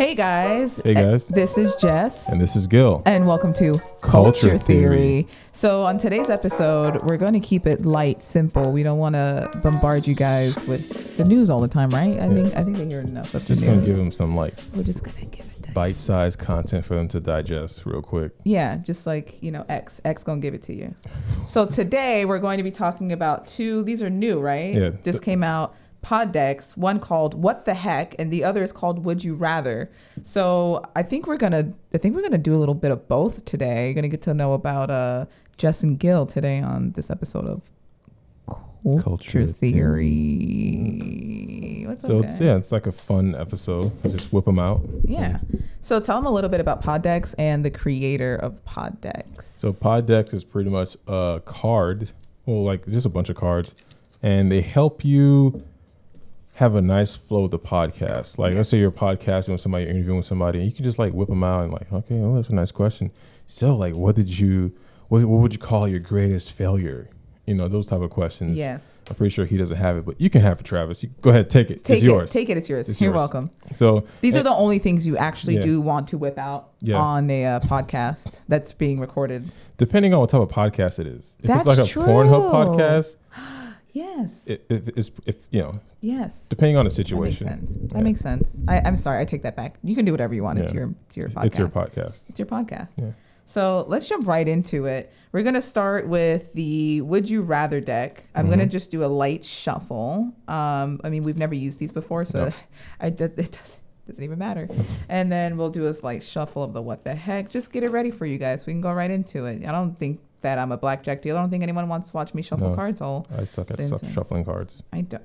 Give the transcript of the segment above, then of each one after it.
Hey guys. Hey, uh, guys. This is Jess. And this is Gil. And welcome to Culture Culture, Theory. Theory. So, on today's episode, we're going to keep it light, simple. We don't want to bombard you guys with the news all the time, right? I think I think they hear enough of Just the gonna give them some like we're just going to give it to bite-sized content for them to digest real quick. Yeah, just like, you know, X. X going to give it to you. So, today we're going to be talking about two, these are new, right? Yeah. Just came out. Pod decks, one called "What the Heck" and the other is called "Would You Rather." So I think we're gonna, I think we're gonna do a little bit of both today. You're gonna get to know about uh, Jess and Gil today on this episode of Culture, Culture Theory. What's So up, it's yeah, it's like a fun episode. Just whip them out. yeah. So tell them a little bit about Pod decks and the creator of Pod decks. So pod decks is pretty much a card, well, like just a bunch of cards, and they help you have a nice flow of the podcast. Like let's say you're podcasting with somebody, you're interviewing with somebody, and you can just like whip them out and like, okay, well, that's a nice question. So like, what did you, what, what would you call your greatest failure? You know, those type of questions. yes, I'm pretty sure he doesn't have it, but you can have it, Travis. You, go ahead, take it. take it's it. yours. Take it. It's yours. It's You're yours. welcome. So These are the only things you actually Yeah. do want to whip out Yeah. on a uh, podcast that's being recorded. depending on what type of podcast it is. If That's it's like a true. Pornhub podcast, Yes. if, if, if you know, yes. depending on the situation. That makes sense. That Yeah. makes sense. I, I'm sorry. I take that back. You can do whatever you want. It's your it's your podcast. it's your podcast. It's your podcast. Yeah. So let's jump right into it. We're gonna start with the Would You Rather deck. I'm gonna Mhm. just do a light shuffle. Um, I mean, we've never used these before, so No. I it doesn't, doesn't even matter. and then we'll do a light shuffle of the What the heck. Just get it ready for you guys. We can go right into it. I don't think that I'm a blackjack dealer. I don't think anyone wants to watch me shuffle No. cards. All I suck at suck, shuffling cards. I don't.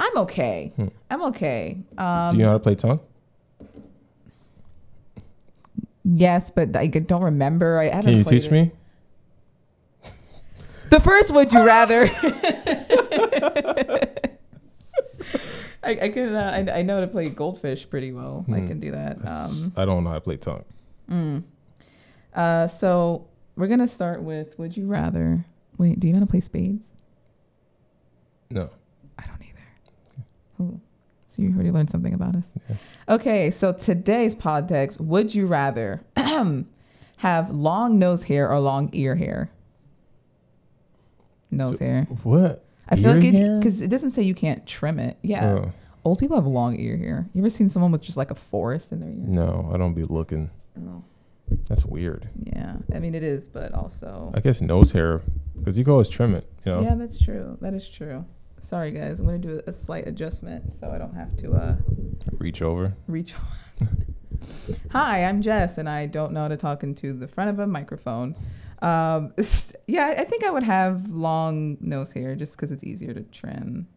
I'm okay. Hmm. I'm okay. Um, Do you know how to play tonk? Yes, but I don't remember. I haven't. Can you teach it. me? The first would you rather? I, I can. Uh, I, I know to play goldfish pretty well. I Hmm. can do that. Um, I don't know how to play tonk. mm. uh, so we're gonna start with would you rather? Wait, do you know how to play spades? No. I don't either. Ooh. So you already learned something about us. Yeah. Okay, so today's pod decks: Would you rather have long nose hair or long ear hair? Nose So- hair. What? I feel Ear like it because it doesn't say you can't trim it. Yeah, Oh, old people have long ear hair. You ever seen someone with just like a forest in their ear? no, I don't be looking. Oh, That's weird. yeah. I mean, it is, but also, I guess nose hair, because you can always trim it. You know. yeah, that's true. That is true. Sorry, guys. I'm gonna do a slight adjustment so I don't have to uh, Reach over. reach. Hi, I'm Jess, and I don't know how to talk into the front of a microphone. Um, yeah, I think I would have long nose hair just because it's easier to trim,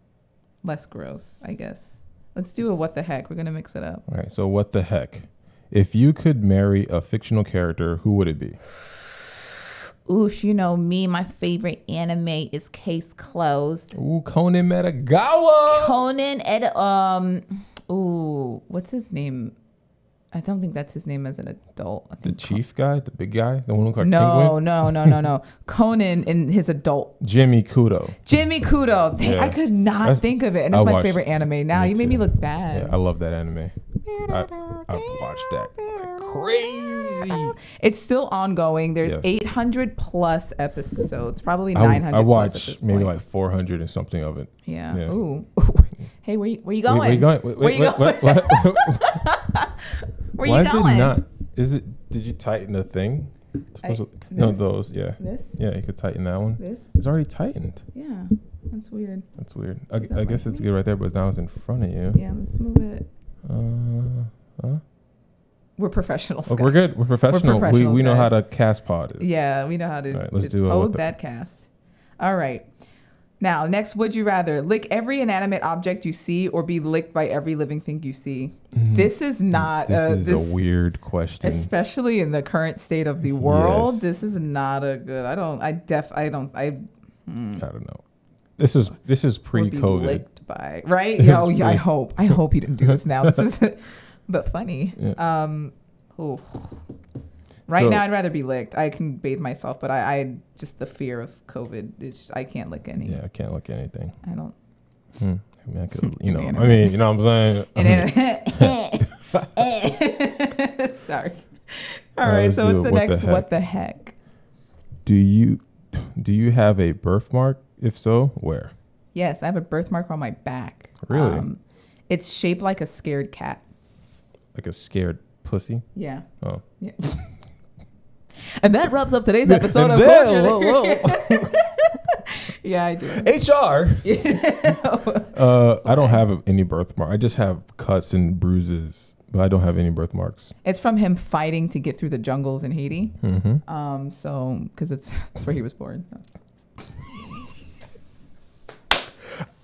less gross, I guess. Let's do a what the heck. We're gonna mix it up. All right. So what the heck? If you could marry a fictional character, who would it be? Oosh, you know me. My favorite anime is Case Closed. Ooh, Conan Edogawa. Conan Ed. Um. Ooh, what's his name? I don't think that's his name as an adult. I The chief guy, the big guy, the one who looked like no, no, no, no, no. Conan in his adult. Jimmy Kudo. Jimmy Kudo. They, Yeah. I could not That's- think of it, and I it's my watched- favorite anime. Now you made me look Yeah, bad. I love that anime. I, I've watched that like crazy. It's still ongoing. There's Yes. 800 plus episodes, probably I, 900 I plus at watched this maybe like 400 and something of it. yeah. yeah. Ooh. hey, where you, where you going? where you going? Wait, Where wait, you what- what- Where Why you is going? it not? Is it? Did you tighten the thing? I- to- no, those. Yeah, This? yeah. You could tighten that one. This? It's already tightened. Yeah. That's weird. That's weird. I, that I guess it's good right there, but now it's in front of you. Yeah, let's move it. Uh, huh? We're professionals. Oh, we're good. We're professional. we professionals, we know how to cast pod is. Yeah, we know how to, All right, let's to do a hold that cast. All right. Now, next, would you rather lick every inanimate object you see or be licked by every living thing you see? Mhm. This is not This uh, is this, a weird question. especially in the current state of the world. Yes. This is not a good. I don't. I def. I don't. I. hmm. I don't know. This is this is pre-COVID. By right. Oh, yeah, I hope. I hope you didn't do this now. This is, but funny. Yeah. Um. Oh. Right So- now, I'd rather be licked. I can bathe myself, but I, I just the fear of COVID. It's, I can't lick any. Yeah, I can't look at anything. I don't. Hmm. I mean, I could, you know, I mean, you know what I'm saying? Sorry. All right, right, so what's the What next? heck? what the heck? Do you do you have a birthmark? If so, where? Yes, I have a birthmark on my back. Um, Really? it's shaped like a scared cat. Like a scared pussy? Yeah. Oh. Yeah. and that wraps up today's episode of then- Culture. whoa, Yeah, I do. HR. Uh, I don't have any birthmark. I just have cuts and bruises, but I don't have any birthmarks. It's from him fighting to get through the jungles in Haiti. Mm-hmm. Um, so because it's that's where he was born.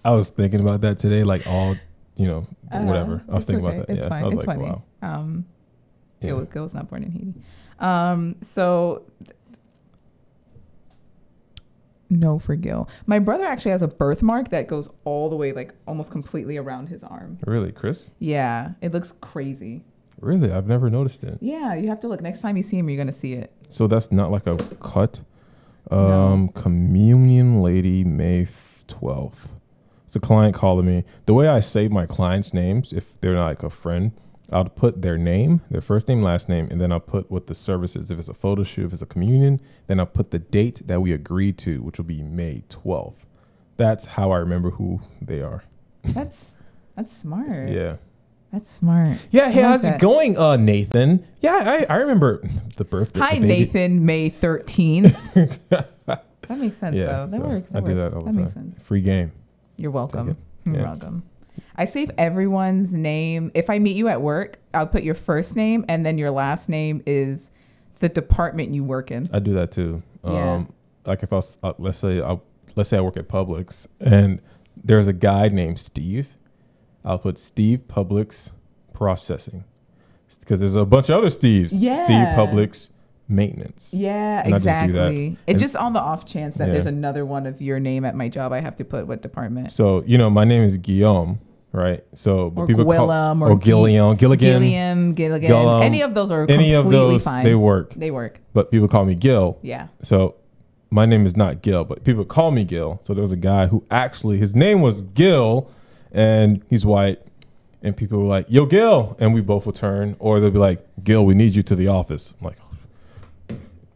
I was thinking about that today, like all, you know, Uh-huh. whatever. I was thinking okay. about that. It's yeah, fine. I was It's like, funny. wow. Um, Yeah. Gil, Gil was not born in Haiti. Um, so no for Gil. My brother actually has a birthmark that goes all the way, like almost completely around his arm. Really, Chris? Yeah, it looks crazy. Really, I've never noticed it. Yeah, you have to look. Next time you see him, you're gonna see it. So that's not like a cut. No. Um, Communion Lady, May 12th. It's a client calling me. The way I save my clients' names, if they're not like a friend, I'll put their name, their first name, last name, and then I'll put what the service is. If it's a photo shoot, if it's a communion, then I'll put the date that we agreed to, which will be May 12th. That's how I remember who they are. That's that's smart. Yeah. That's smart. Yeah, hey, like how's that. it going, uh, Nathan? Yeah, I, I remember the birthday. Hi, the Nathan. May 13th. that makes sense, Yeah, though. That so works. I That do that all the makes time. sense. Free game. You're welcome. You're Yeah. welcome. I save everyone's name. If I meet you at work, I'll put your first name and then your last name is the department you work in. I do that too. Yeah. Um, like if I was, uh, let's say, I, let's say I work at Publix and there's a guy named Steve, I'll put Steve Publix Processing because there's a bunch of other Steves. Yeah. Steve. Publix Maintenance. Yeah, And just exactly. It And- just on the off chance that Yeah. there's another one of your name at my job, I have to put what department. So you know, my name is Guillaume, right? So Or people call Gwillem or, or Gilliam, Gilligan, Gilliam, Gilligan. Gillum, any of those are any of those fine. they work, They work. but people call me Gil. Yeah. So my name is not Gil, but people call me Gil. So there was a guy who actually his name was Gil, and he's white. And people were like, "Yo, Gil," and we both would turn, or they'll be like, "Gil, we need you to the office." I'm like,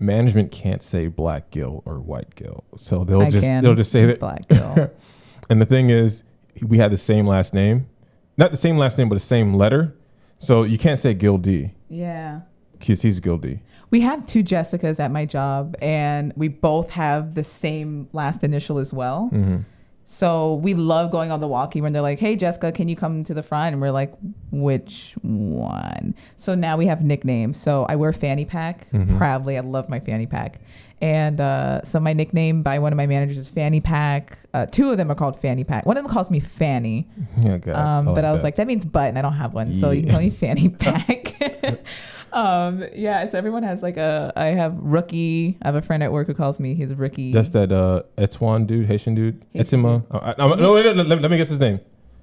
management can't say black Gil or white Gil, so they'll I just they'll just say that. Black Gil. And the thing is, we had the same last name, not the same last name, but the same letter. So you can't say Gil D yeah. because he's Gil D. We have two Jessicas at my job, and we both have the same last initial as well. hmm So we love going on the walkie when they're like, "Hey, Jessica, can you come to the front?" And we're like, "Which one?" So now we have nicknames. So I wear fanny pack Mhm. proudly. I love my fanny pack, and uh, so my nickname by one of my managers is Fanny Pack. Uh, two of them are called Fanny Pack. One of them calls me Fanny, Yeah, God, um, but I was that. like, that means butt, and I don't have one, so you can call me Fanny Pack. um, yeah, so everyone has like a. I have rookie. I have a friend at work who calls me. He's rookie. That's that uh Etuan dude, Haitian dude. Haitian Etima. I, I, I'm- no, wait, no, no, let, let me guess his name.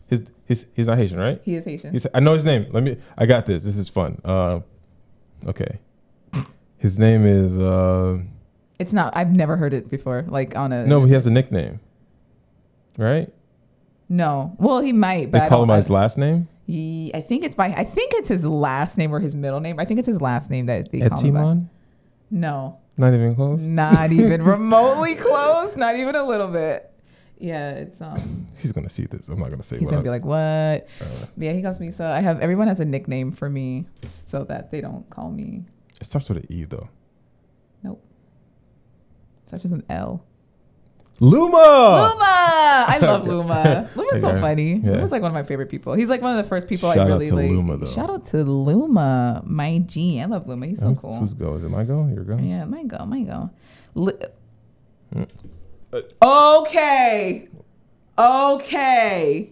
His his he's not Haitian, right? he is Haitian. He's, I know his name. Let me. I got this. This is fun. Uh, okay. His name is uh It's not. I've never heard it before. Like on a no, but he has a nickname, right? no. Well, he might, but They I call him by his last name. He, I think it's by. I think it's his last name or his middle name. I think it's his last name that they call him by. Etimon. No, Not even close. not even remotely close. Not even a little bit. Yeah, it's um. He's gonna see this. I'm not gonna say. He's gonna be like, "What?" uh, Yeah, he calls me. So I have everyone has a nickname for me, so that they don't call me. it starts with an E though. Nope. Starts with an L. Luma. Luma, I love Luma. Luma's so Oh! Funny. Yeah. Luma's like one of my favorite people. He's like one of the first people Shout I out really to like. Luma, though. Shout out to Luma, my G. I love Luma. He's so Who's- cool. Whose go? Is it my go? Your go? Yeah, might go, might go. Mm. okay, okay,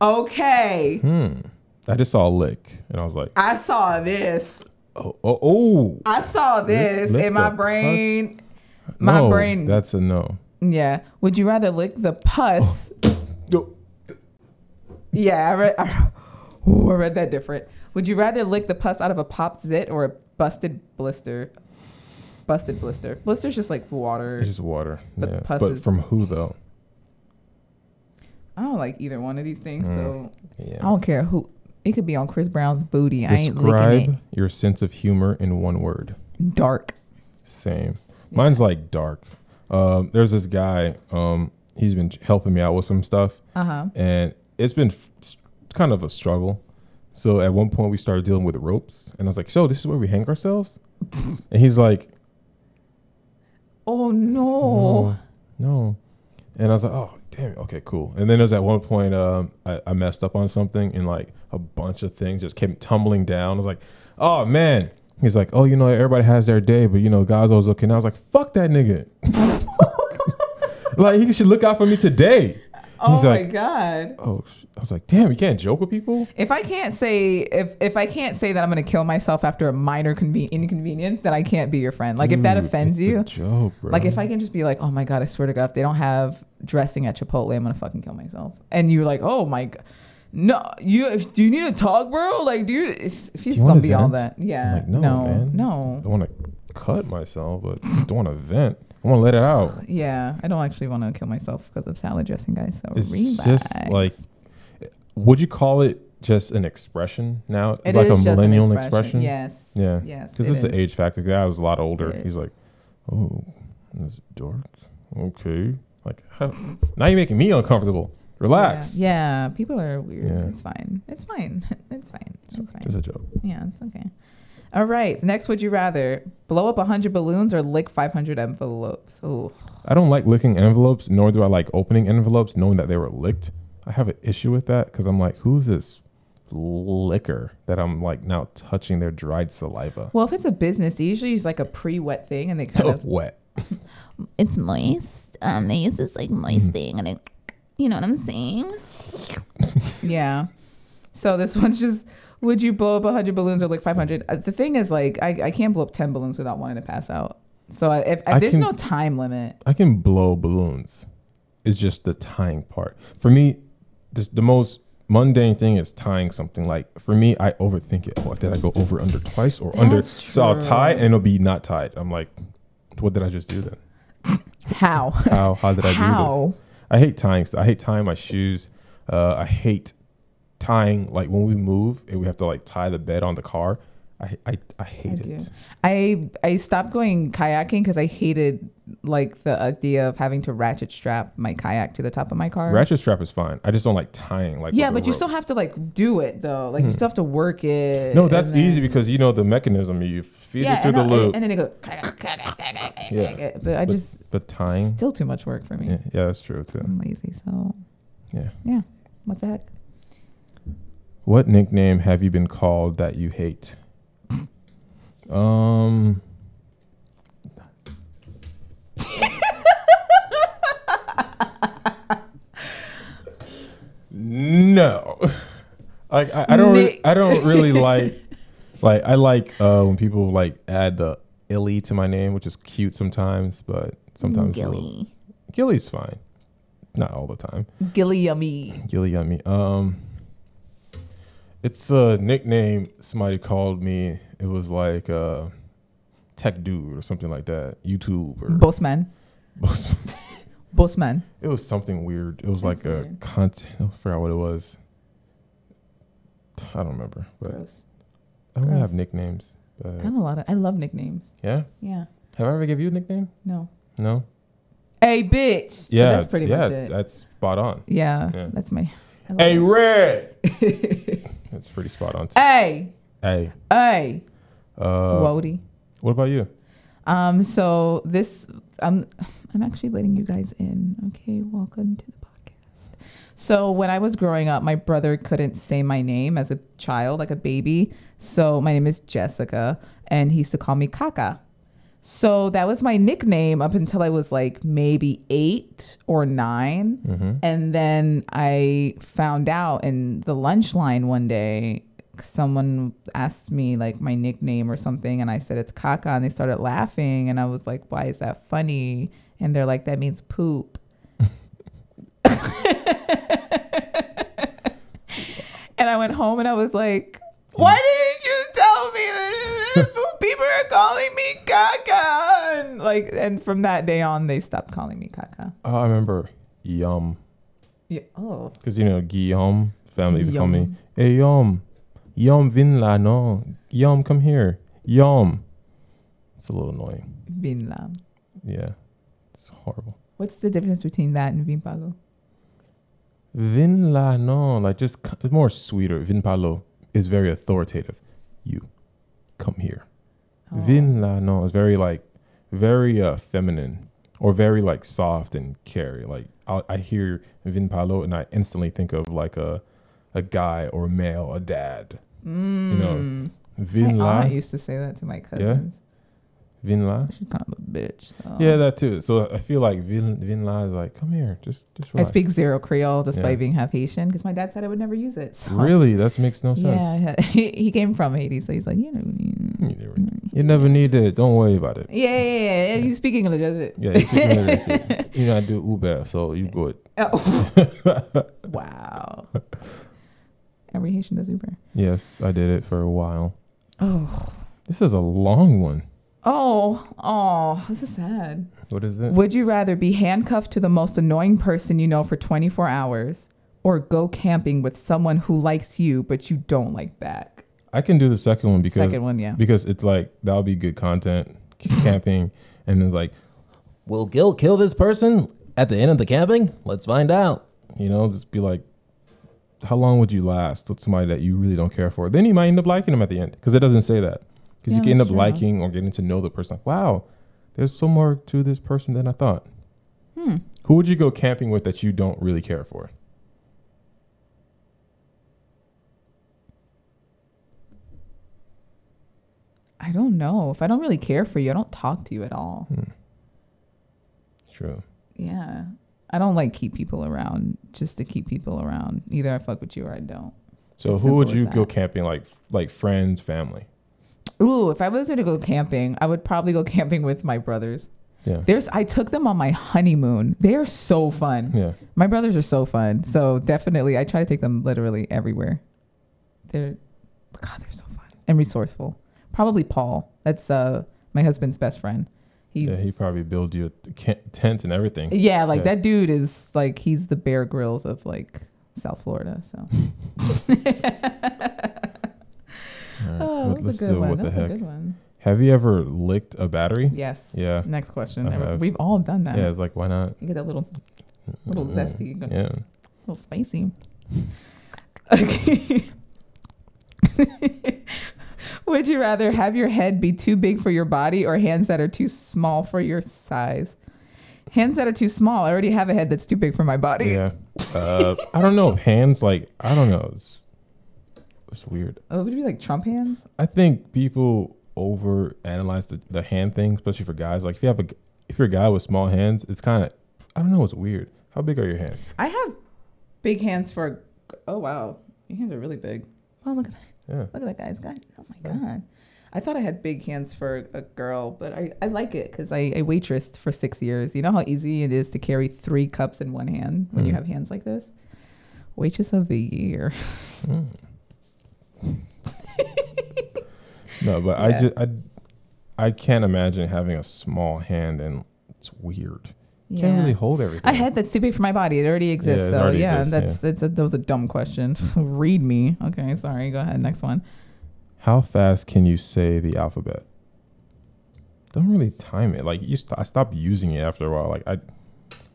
okay. Hmm. I just saw a lick, and I was like, I saw this. oh, oh, oh. I saw this lick in my brain. My no, brain. That's a no. Yeah. Would you rather lick the pus? Yeah, I read. I, ooh, I read that different. Would you rather lick the pus out of a pop zit or a busted blister? Busted blister. Blister's just like water. It's just water. But yeah. pus But is- from who though? I don't like either one of these things, mm, so Yeah. I don't care who. It could be on Chris Brown's booty. I ain't licking Describe your sense of humor in one word. Dark. Same. Mine's like dark. Um, there's this guy. Um, he's been helping me out with some stuff, Uh huh. and it's been f- kind of a struggle. So at one point we started dealing with ropes, and I was like, "So this is where we hang ourselves?" and he's like, Oh no. "No, no." And I was like, "Oh, damn it. Okay, cool." And then there's at one point um, I, I messed up on something, and like a bunch of things just came tumbling down. I was like, "Oh man." He's like, "Oh, you know, everybody has their day, but you know, God's always looking." I was like, "Fuck that nigga." like he should look out for me today. Oh He's my like- god. Oh, sh- I was like, damn, you can't joke with people. If I can't say if if I can't say that I'm gonna kill myself after a minor conven- inconvenience, then I can't be your friend. Like if that offends you, joke, bro. like if I can just be like, oh my god, I swear to God, if they don't have dressing at Chipotle, I'm gonna fucking kill myself. And you're like, oh my god. No, you do you need to talk, bro? Like, dude? If he's you gonna be all events? that, yeah, like, no, no, man. no, I want to cut myself, but I don't want to vent. I want to let it out. yeah. I don't actually want to kill myself because of salad dressing, guys. So It's relax. just like, would you call it just an expression now? It's It like a millennial expression. Yes. Yeah. Yes. Because it this is an age factor. The guy was a lot older. He's like, oh, it's dark. Okay. Like, how, now you're making me uncomfortable. Relax. Yeah. yeah, people are weird. Yeah. It's fine. It's fine. It's fine. It's fine. Just a joke. Yeah, it's okay. All right. So next, would you rather blow up 100 balloons or lick 500 envelopes? Oh, I don't like licking envelopes, nor do I like opening envelopes knowing that they were licked. I have an issue with that because I'm like, who's this licker that I'm like now touching their dried saliva? well, if it's a business, they usually use like a pre-wet thing, and they kind of wet. It's moist. Um, they use this like moist Mhm. thing, and it, you know what I'm saying? yeah. So this one's just. Would you blow up 100 balloons or like 500? Uh, the thing is, like, I, I can't blow up 10 balloons without wanting to pass out. So I- if, if I there's can- no time limit, I can blow balloons. It's just the tying part. For me, this, the most mundane thing is tying something. Like for me, I overthink it. What did I go over under twice or under? That's So I'll tie true. and it'll be not tied. I'm like, what did I just do then? how? How how did I do this? how? I hate tying. I hate tying my shoes. Uh, I hate tying like when we move and we have to like tie the bed on the car. I I, I hate I it. I I stopped going kayaking because I hated like the idea of having to ratchet strap my kayak to the top of my car. Ratchet strap is fine. I just don't like tying like. yeah, but you rope. still have to like do it though. Like you Hmm. still have to work it. No, that's and easy because you know the mechanism. You feed yeah, it through the loop. and then it go. Yeah. But I just but tying, still too much work for me. yeah, yeah, that's true too. I'm lazy, so yeah, Yeah. what the heck? What nickname have you been called that you hate? Um. no, like I, I don't. Really, I don't really like. Like I like uh, when people like add the illy to my name, which is cute sometimes, but sometimes a little- Gilly. Gilly's fine. Not all the time. Gilly yummy. Gilly yummy. Um, it's a nickname somebody called me. It was like uh, Tech Dude or something like that. YouTube or Bossman. Bossman. it was something weird. It was That's like a weird. content. I forgot what it was. I don't remember, but Gross. I don't have Gross. nicknames. I have a lot of. I love nicknames. yeah, Yeah. have I ever give you a nickname? No. No. Hey, bitch. But Yeah, that's pretty yeah, much it. that's spot on. Yeah, Yeah. that's my. I love Hey, it. Red. that's pretty spot on. Too. hey, Hey, hey, uh, Wody. what about you? Um, so this, I'm, I'm actually letting you guys in. Okay, welcome to the podcast. So when I was growing up, my brother couldn't say my name as a child, like a baby. So my name is Jessica, and he used to call me Kaka. So that was my nickname up until I was like maybe eight or nine. Mm-hmm. And then I found out in the lunch line one day, someone asked me like my nickname or something, and I said it's Kaka, and they started laughing, and I was like, "Why is that funny?" And they're like, "That means poop." and I went home and I was like, "Why didn't you tell me that people are calling me Kaka?" And like, and from that day on, they stopped calling me Kaka. Oh, I remember Yum. Yeah. Oh. Because, you know, Guillaume family, they call me, hey, Yum. Yom vin la no. Yom, come here. Yom. It's a little annoying. Vinlam. Yeah, it's horrible. What's the difference between that and Vinpalo? Vin la no, like just c- more sweeter. Vin palo is very authoritative. You, come here. Oh. Vin la no is very like very uh, feminine or very like soft and carry. Like I, I hear Vin palo and I instantly think of like a a guy or a male, a dad. Mm. know, Vin my la, aunt used to say that to my cousins. Vin la. She's kind of a bitch. So. Yeah, that too. So I feel like Vin Vin la is like, come here, just just I speak zero Creole despite Yeah. being half Haitian because my dad said I would never use it. So. Really, that makes no sense. Yeah, he, he came from Haiti, so he's like, you know, You never, you never need it. Don't worry about it. yeah, yeah, yeah. And you speak English, does it? Yeah, you speak English. You know I do Uber, so you good. Oh. wow. Every Haitian does Uber. Yes, I did it for a while. Oh. This is a long one. Oh, oh, this is sad. What is it? Would you rather be handcuffed to the most annoying person you know for 24 hours or go camping with someone who likes you but you don't like back? I can do the second one because Second one, yeah. because it's like that'll be good content. Camping and then it's like Will Gil kill this person at the end of the camping? Let's find out. you know just be like, how long would you last with somebody that you really don't care for? Then you might end up liking them at the end because it doesn't say that. Because Yeah, you can end up true. liking or getting to know the person. Like, wow, there's so more to this person than I thought. Hmm. Who would you go camping with that you don't really care for? I don't know. If I don't really care for you, I don't talk to you at all. Hmm. True. Yeah. I don't like keep people around just to keep people around. Either I fuck with you or I don't. So It's who would you go camping like like friends, family? Ooh, if I was going to go camping, I would probably go camping with my brothers. Yeah. There's I took them on my honeymoon. They're so fun. Yeah. My brothers are so fun. So definitely I try to take them literally everywhere. They're God, they're so fun and resourceful. Probably Paul. That's uh my husband's best friend. He's yeah, he probably build you a tent and everything. Yeah, like Yeah. that dude is like he's the Bear Grylls of like South Florida. So right, oh, that's a good one. That's a good one. Have you ever licked a battery? Yes. Yeah. Next question. We've all done that. Yeah, it's like why not? You get that little little Mm, zesty, a Yeah. little spicy. Okay. Would you rather have your head be too big for your body or hands that are too small for your size? Hands that are too small. I already have a head that's too big for my body. Yeah. Uh, I don't know. Hands like I don't know. It's it's weird. Oh, would it be like Trump hands? I think people over analyze the, the hand thing, especially for guys. Like if you have a if you're a guy with small hands, it's kind of I don't know. It's weird. How big are your hands? I have big hands for. Oh wow, your hands are really big. Oh look at that! Yeah. Look at that guy's got. Oh my god, I thought I had big hands for a girl, but I, I like it because I, I waitressed for six years. You know how easy it is to carry three cups in one hand when you Mm. have hands like this. Waitress of the year. Mm. no, but I Yeah. just I I can't imagine having a small hand and it's weird. Yeah. Can't really hold everything. a head that's too big for my body. It already exists. it so already yeah, exists, that's that's a, that was a dumb question. Read me. Okay, sorry. Go ahead. Next one. How fast can you say the alphabet? Don't really time it. Like you, st- I stopped using it after a while. Like I,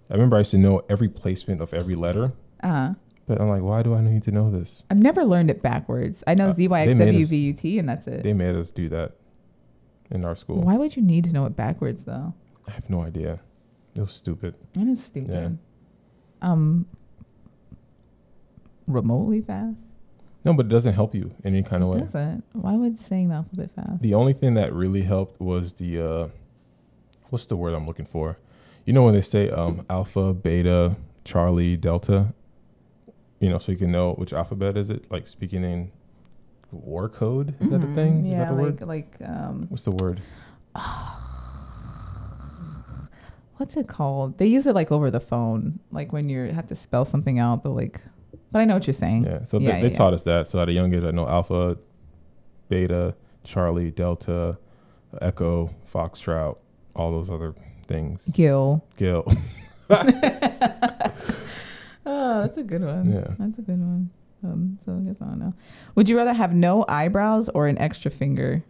I remember I used to know every placement of every letter, Uh huh. but I'm like, why do I need to know this? I've never learned it backwards. I know Uh, Z Y X W V U T, and that's it. They made us do that in our school. Why would you need to know it backwards though? I have no idea. It was stupid. It is stupid. Yeah. Um, remotely fast. No, but it doesn't help you in any kind of It way. doesn't. Why would saying the alphabet fast? The only thing that really helped was the uh what's the word I'm looking for? You know when they say um alpha, beta, Charlie, delta, you know, so you can know which alphabet is it? Like speaking in war code? Is that the Mhm. thing? Is Yeah, that the like word? like um, What's the word? What's it called? They use it like over the phone, like when you have to spell something out. But like, but I know what you're saying. Yeah. So Yeah, they, yeah, they yeah. taught us that. So at a young age I know alpha, beta, Charlie, delta, echo, foxtrot, all those other things. Gil. Gil. Oh, that's a good one. Yeah. That's a good one. Um, so I guess I don't know. Would you rather have no eyebrows or an extra finger?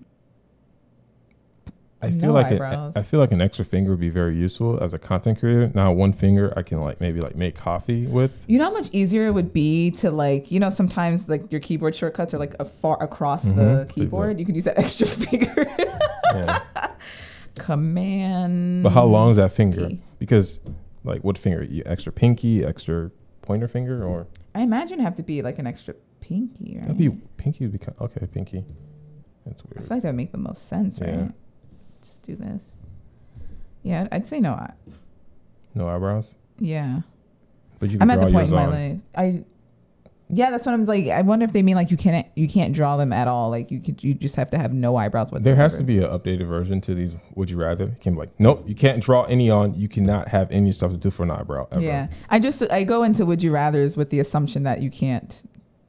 I feel No like eyebrows. I feel like an extra finger would be very useful as a content creator. Now, one finger I can like maybe like make coffee with. You know how much easier it would be to like, you know, sometimes like your keyboard shortcuts are like a far across the Mhm. keyboard. You could use that extra finger. Yeah. Command. but how long is that finger? key. Because like what finger? You extra pinky, extra pointer finger, or I imagine have to be like an extra pinky, right? that'd be pinky would be okay. Pinky. That's weird. I feel like that would make the most sense, right? Just do this. Yeah, I'd say no. No eyebrows, Yeah. but you can I'm at draw the point yours in my on. life. I yeah, that's what I'm like. I wonder if they mean like you can't you can't draw them at all. Like you could you just have to have no eyebrows whatsoever. There has to be an updated version to these. Would you rather? It can be like, nope, you can't draw any on. You cannot have any substitute for an eyebrow. Ever. Yeah, I just I go into would you rather's with the assumption that you can't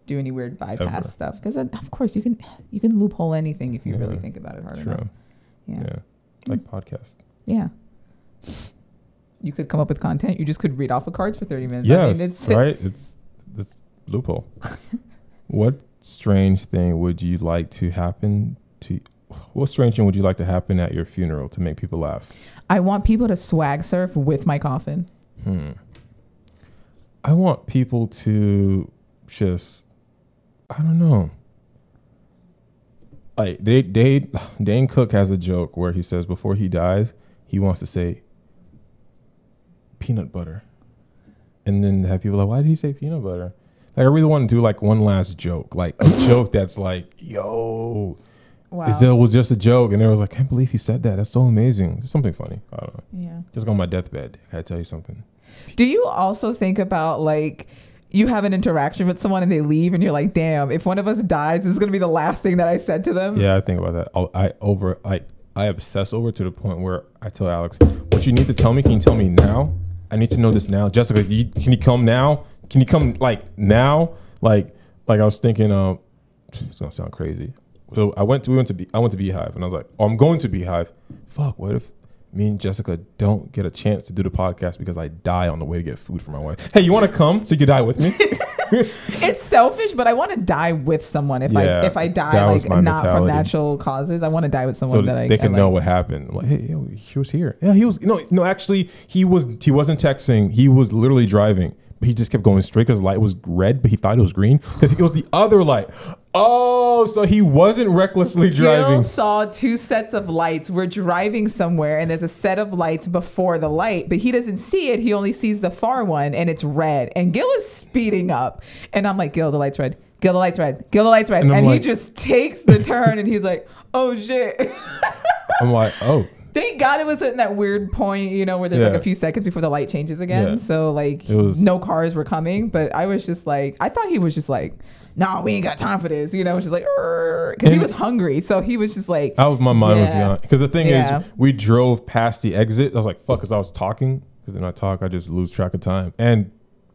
do any weird bypass Ever. stuff because of course you can you can loophole anything if you Yeah. really think about it hard True. Yeah. Yeah. Like podcast. yeah, You could come up with content. You just could read off of cards for thirty minutes. Yes. I mean, it's right. It's it's loophole. what strange thing would you like to happen to? What strange thing would you like to happen at your funeral to make people laugh? I want people to swag surf with my coffin. Hmm. I want people to just, I don't know. Like they, they, Dane Cook has a joke where he says before he dies, he wants to say peanut butter, and then have people like, why did he say peanut butter? Like I really want to do like one last joke, like a joke that's like, yo, Wow. is it was just a joke, and they was like, "I can't believe he said that. That's so amazing. Just something funny. I don't know. yeah. Just on my deathbed, I tell you something. Do you also think about like you have an interaction with someone and they leave and you're like, damn, if one of us dies, this is gonna be the last thing that I said to them? Yeah, I think about that. I'll, I over I I obsess over to the point where I tell Alex, "What you need to tell me? Can you tell me now? I need to know this now." Jessica, you, can you come now? Can you come like now? Like like I was thinking. Um, it's gonna sound crazy. So I went to we went to be I went to Beehive and I was like, "Oh, I'm going to Beehive." Fuck, what if me and Jessica don't get a chance to do the podcast because I die on the way to get food for my wife? Hey, you want to come so you can die with me? It's selfish, but I want to die with someone. If Yeah, I if I die like not from natural causes, I want to die with so someone that I they can I know like. what happened. I'm like, hey, yo, he was here. Yeah, he was. No, no, actually, he was. He wasn't texting. He was literally driving, but he just kept going straight because the light was red, but he thought it was green because it was the other light. Oh, so he wasn't recklessly driving. Gil saw two sets of lights. We're driving somewhere, and there's a set of lights before the light, but he doesn't see it. He only sees the far one, and it's red. And Gil is speeding up, and I'm like, Gil, the light's red. Gil, the light's red. Gil, the light's red. And And, I'm he just takes the turn, and he's like, Oh shit. I'm like, oh, Thank God it was in that weird point, you know, where there's like a few seconds before the light changes again. Yeah. So like was- no cars were coming, but I was just like, I thought he was just like, no, we ain't got time for this. You know, was like, because he was hungry. So he was just like, I was, my mind was Yeah. gone because the thing Yeah. is, we drove past the exit. I was like, fuck, because I was talking. Because then I talk, I just lose track of time and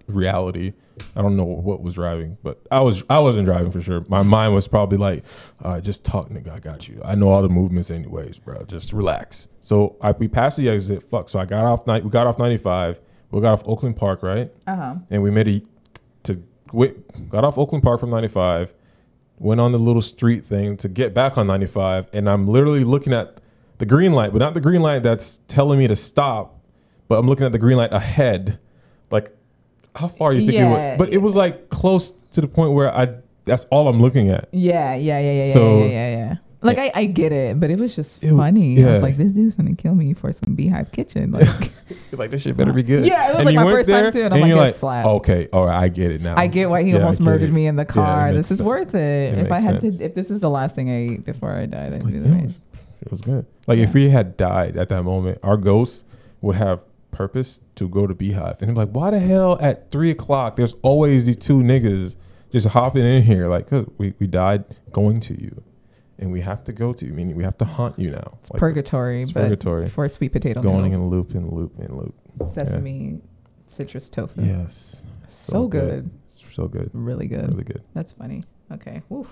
reality. I don't know what was driving, but I was I wasn't driving for sure. My mind was probably like, all right, just talk, nigga. I got you. I know all the movements, anyways, bro. Just relax. So I we passed the exit. Fuck. So I got off night. We got off ninety five. We got off Oakland Park, right? uh huh. and we made a wait, got off Oakland Park from 95, went on the little street thing to get back on 95, and I'm literally looking at the green light, but not the green light that's telling me to stop, but I'm looking at the green light ahead, like how far you think it Yeah. would, but it was like close to the point where I that's all I'm looking at. Yeah, yeah, yeah, yeah, So- yeah, yeah, yeah, yeah. Like I, I get it, but it was just It- funny. I yeah. was like, this dude's gonna kill me for some beehive kitchen. Like, like this shit better be good. Yeah, it was And like my first time too, and I'm and like, you're "Get slapped." okay, all right, I get it now. I get why he Yeah, almost murdered it. me in the car. this is sense. worth it. It if I had sense. to, if this is the last thing I ate before I died, I'd Like, do yeah, the it, was, it was good. Like if we had died at that moment, our ghosts would have purpose to go to Beehive, and I'm like, why the hell at three o'clock? There's always these two niggas just hopping in here, like, cause we we died going to you, and we have to go to you. Meaning we have to haunt you now. It's Like, purgatory, it's but purgatory. for sweet potato going in loop and loop and loop. sesame, citrus tofu. Yes, so, good. so good, really good. really good. That's funny. Okay. Woof.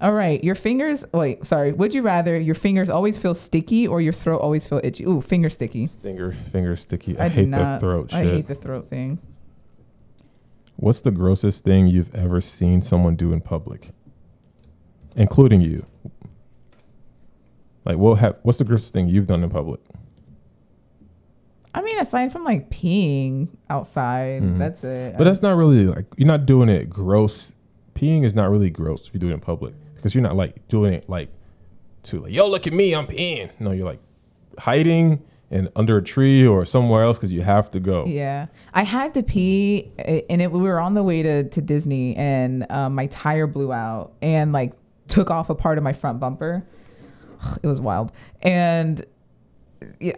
All right. Your fingers. Wait. Sorry. Would you rather your fingers always feel sticky or your throat always feel itchy? Ooh, finger sticky. Finger finger sticky. I, I hate not- the throat I shit. hate the throat thing. What's the grossest thing you've ever seen someone do in public, including you? Like, what have, what's the grossest thing you've done in public? I mean, aside from like peeing outside, Mhm. that's it. But that's not really like you're not doing it gross. Peeing is not really gross if you do it in public because you're not like doing it like to like yo look at me I'm peeing. No, you're like hiding and under a tree or somewhere else because you have to go. Yeah, I had to pee, uh, and it, we were on the way to, to Disney, and um, my tire blew out and like took off a part of my front bumper. It was wild, and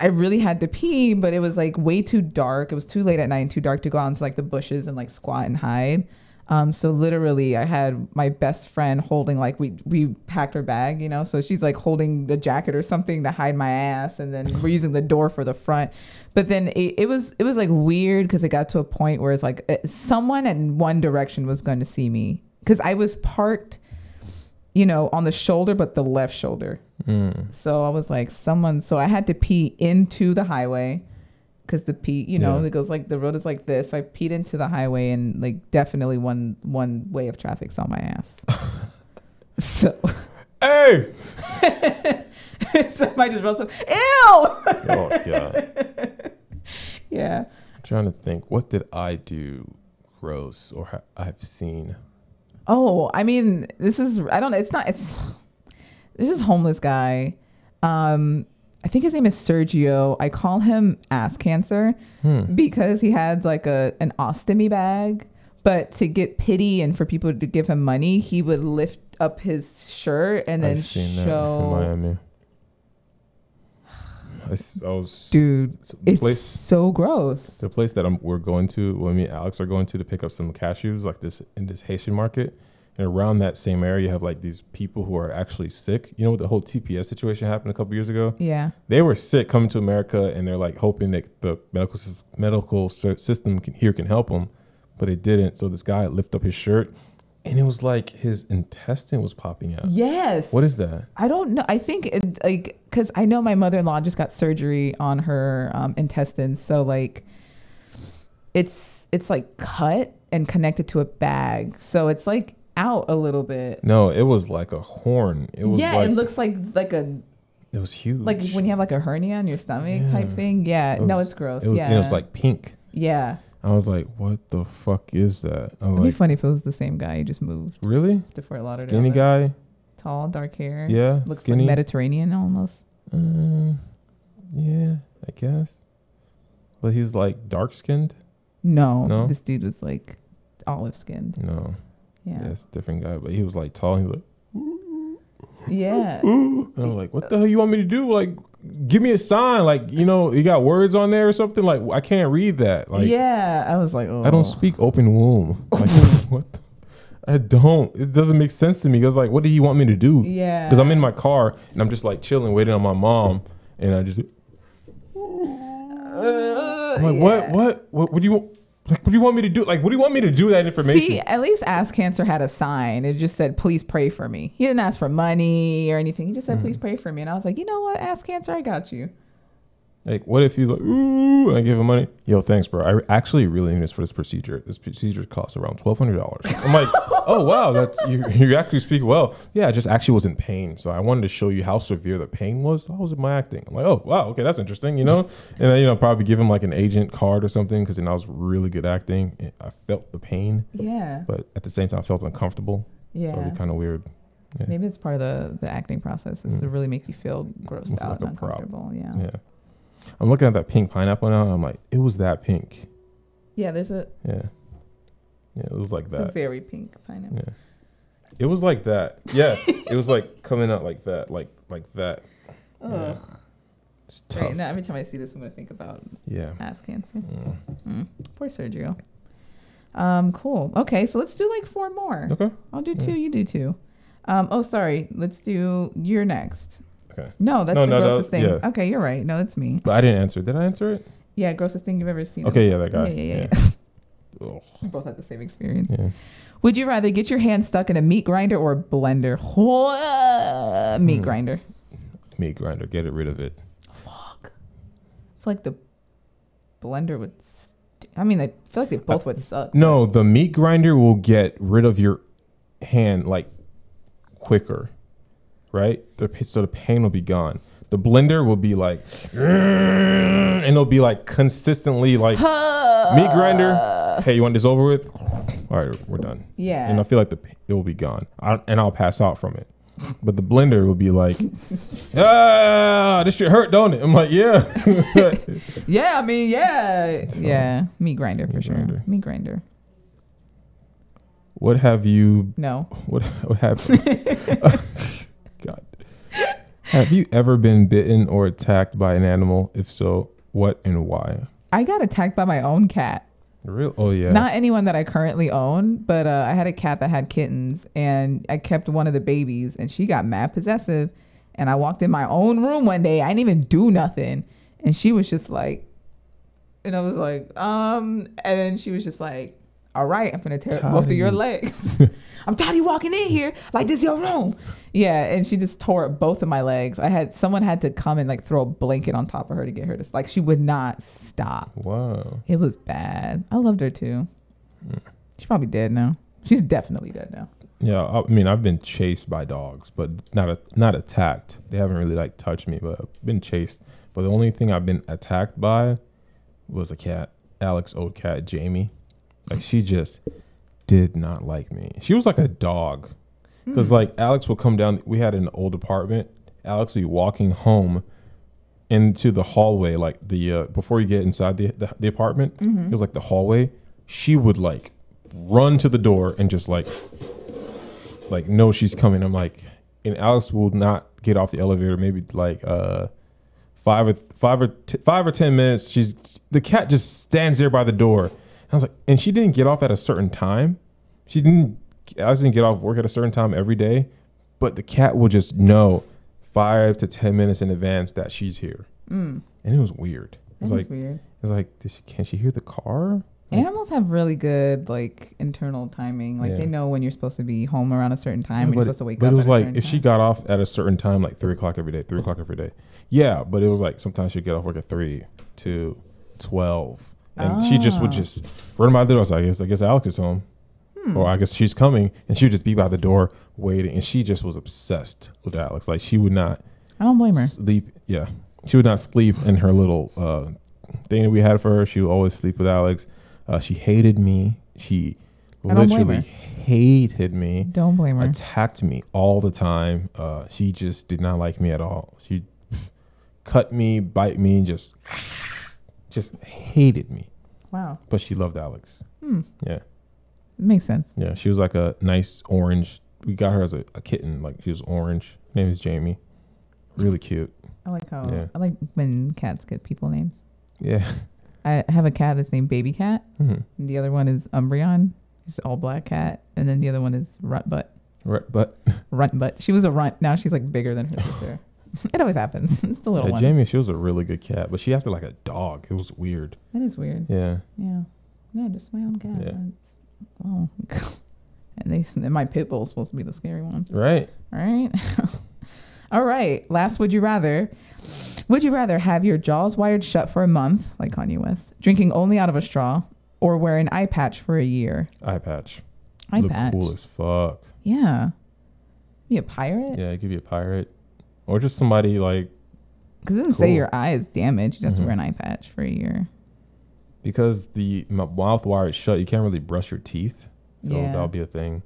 I really had to pee, but it was like way too dark. It was too late at night and too dark to go out into like the bushes and like squat and hide. Um, so literally, I had my best friend holding like we we packed her bag, you know. So she's like holding the jacket or something to hide my ass, and then we're using the door for the front. But then it, it was it was like weird because it got to a point where it's like uh, someone in one direction was going to see me because I was parked, you know, on the shoulder but the left shoulder. Mm. So I was like, someone. So I had to pee into the highway because the pee, you know, Yeah. it goes like the road is like this. So I peed into the highway, and like definitely one one way of traffic saw my ass. so Hey! somebody just wrote some, ew. Oh god. yeah. I'm trying to think. What did I do gross or ha- I've seen? Oh, I mean, this is I don't know. It's not. It's this is homeless guy. Um, I think his name is Sergio. I call him ass cancer. Hmm. because he had like a an ostomy bag. But to get pity and for people to give him money, he would lift up his shirt and then I've that in show. I, I was Dude, it's place so gross. the place that I'm, we're going to when me and Alex are going to to pick up some cashews like this in this Haitian market and around that same area you have like these people who are actually sick you know what the whole TPS situation happened a couple years ago Yeah. they were sick coming to America and they're like hoping that the medical medical system can, here can help them but it didn't so this guy lifted up his shirt and it was like his intestine was popping out Yes. what is that I don't know. I think it, like because I know my mother in law just got surgery on her um, intestines, so like it's it's like cut and connected to a bag, so it's like out a little bit. no it was like a horn it was yeah, like it looks like like a it was huge like when you have like a hernia in your stomach type thing. Yeah, It no, it's gross. it was, yeah, it was like pink yeah. I was like, "What the fuck is that?" I'm It'd be funny if it was the same guy. He just moved "Really? to Fort Lauderdale. Skinny guy? tall, dark hair. Yeah, looks skinny. like Mediterranean almost. Um, yeah, I guess. But he's like dark skinned. No, No? this dude was like olive skinned. No, Yeah, yeah, it's a different guy. But he was like tall. He was like, yeah. I was like, "What the hell you want me to do? Like, give me a sign. Like, you know, you got words on there or something. Like, I can't read that. Like, yeah, I was like, oh. I don't oh. speak open womb. Like, what? The, I don't. It doesn't make sense to me. Cause like, what do you want me to do? Yeah, Because I'm in my car and I'm just like chilling, waiting on my mom, and I just I'm like, what, what, what, what do you want? Like, what do you want me to do? Like, what do you want me to do with that information? See, at least Ass Cancer had a sign. It just said, "Please pray for me." He didn't ask for money or anything. He just said, Mhm. "Please pray for me." And I was like, you know what, Ass Cancer, I got you. Like, what if he's like, ooh, I give him money? Yo, thanks, bro. I re- actually really need this for this procedure. This procedure costs around twelve hundred dollars. I'm like, oh wow, that's you. You actually speak well. Yeah, I just actually was in pain, so I wanted to show you how severe the pain was. How was it my acting? I'm like, oh wow, okay, that's interesting. You know, and then you know probably give him like an agent card or something because then I was really good acting. I felt the pain, Yeah, but at the same time, I felt uncomfortable. yeah. So it'd be kind of weird. Yeah. Maybe it's part of the the acting process is to Mm. really make you feel grossed Like out and prop. uncomfortable. Yeah. Yeah. I'm looking at that pink pineapple now. And I'm like, it was that pink. Yeah, there's a, Yeah. Yeah, it was like that. very pink pineapple. Yeah. It was like that. Yeah. it was like coming out like that, like like that. Yeah. Ugh. It's tough. Right, now every time I see this, I'm gonna think about yeah. ass cancer. Mm. Mm. Poor Sergio. Um, cool. Okay, so let's do like four more. Okay. I'll do Yeah. two. You do two. Um, oh, sorry. Let's do you're next. Okay. No, that's No, the no, grossest thing. yeah. Okay, you're right. No, that's me. But I didn't answer. Did I answer it? Yeah, grossest thing you've ever seen. Okay, yeah, that guy. Yeah, yeah, yeah. yeah. We both had the same experience. Yeah. Would you rather get your hand stuck in a meat grinder or a blender? Meat Hmm. grinder. Meat grinder. Get it rid of it. Fuck. I feel like the blender would stink. I mean, I feel like they both would suck. No, the meat grinder will get rid of your hand like quicker, right? The, so the pain will be gone. The blender will be like, and it'll be like consistently like meat grinder. Hey, you want this over with? All right, we're done. Yeah. And I feel like the it will be gone, I, and I'll pass out from it. But the blender will be like, ah, this shit hurt, don't it? I'm like, yeah. Yeah, I mean, yeah, yeah. Meat grinder for Meat sure. grinder. Meat grinder. what have you No. What what happened? Have you ever been bitten or attacked by an animal? If so, what and why? I got attacked by my own cat. Real? Oh yeah. Not anyone that I currently own, but uh, I had a cat that had kittens, and I kept one of the babies, and she got mad possessive. And I walked in my own room one day. I didn't even do nothing, and she was just like, and I was like, um, and then she was just like, all right, I'm gonna tear both of your legs. I'm tired of you walking in here like this is your room. Yeah, and she just tore both of my legs. I had someone had to come and like throw a blanket on top of her to get her to like she would not stop. wow. It was bad. I loved her too. Hmm. She's probably dead now. She's definitely dead now. Yeah. I I mean, I've been chased by dogs, but not a, not attacked. They haven't really like touched me, but I've been chased. But the only thing I've been attacked by was a cat, Alex old cat, Jamie. Like she just did not like me. She was like a dog. Because like Alex would come down. We had an old apartment. Alex would be walking home into the hallway, like the uh, before you get inside the the, the apartment. It was like the hallway. She would like run to the door and just like like know she's coming. I'm like, and Alex will not get off the elevator. Maybe like uh five or five or t- five or ten minutes. She's the cat just stands there by the door. I was like, and she didn't get off at a certain time. She didn't. Alex didn't get off work at a certain time every day, but the cat will just know five to ten minutes in advance that she's here, Mm. and it was weird. It was like, weird. it was like, she, can she hear the car? Animals have really good like internal timing. Like Yeah. they know when you're supposed to be home around a certain time. Yeah, you're supposed to wake but up. it was like if she got off at a certain time, like three o'clock every day, three o'clock every day. Yeah, but it was like sometimes she'd get off work at three to twelve, and she just would Ah. just run by the door. I was like, I guess I guess Alex is home, Hmm. or I guess she's coming, and she would just be by the door waiting, and she just was obsessed with Alex. Like she would not I don't blame her. sleep. Yeah, she would not sleep in her little uh, thing that we had for her. She would always sleep with Alex. Uh, she hated me. She I don't blame literally hated me Don't blame her. attacked me all the time. Uh, she just did not like me at all. She cut me, bite me, just just hated me. Wow. But she loved Alex. Hmm. Yeah, Makes sense. yeah. She was like a nice orange. We got her as a, a kitten. Like she was orange. Her name is Jamie. Really cute. I like how Yeah. I like when cats get people names. Yeah. I have a cat that's named Baby Cat. Mhm. And the other one is Umbreon. She's all black cat. And then the other one is Runt Butt. Right, but Runt Butt. She was a runt. Now she's like bigger than her sister. it always happens. It's the little yeah, one. Jamie, she was a really good cat, but she acted like a dog. It was weird. That is weird. Yeah. Yeah. Yeah, just my own cat. Yeah. Oh. and they and my pit bull is supposed to be the scary one. Right. All right. All right. Last would you rather? Would you rather have your jaws wired shut for a month, like Kanye West, drinking only out of a straw, or wear an eye patch for a year? Eye patch. Eye Look patch. cool as fuck. Yeah. Be a pirate? Yeah, it could be a pirate. Or just somebody like Because it doesn't say your eye is damaged. You have Mhm. to wear an eye patch for a year. because the mouth wire is shut, you can't really brush your teeth. So Yeah. that'll be a thing.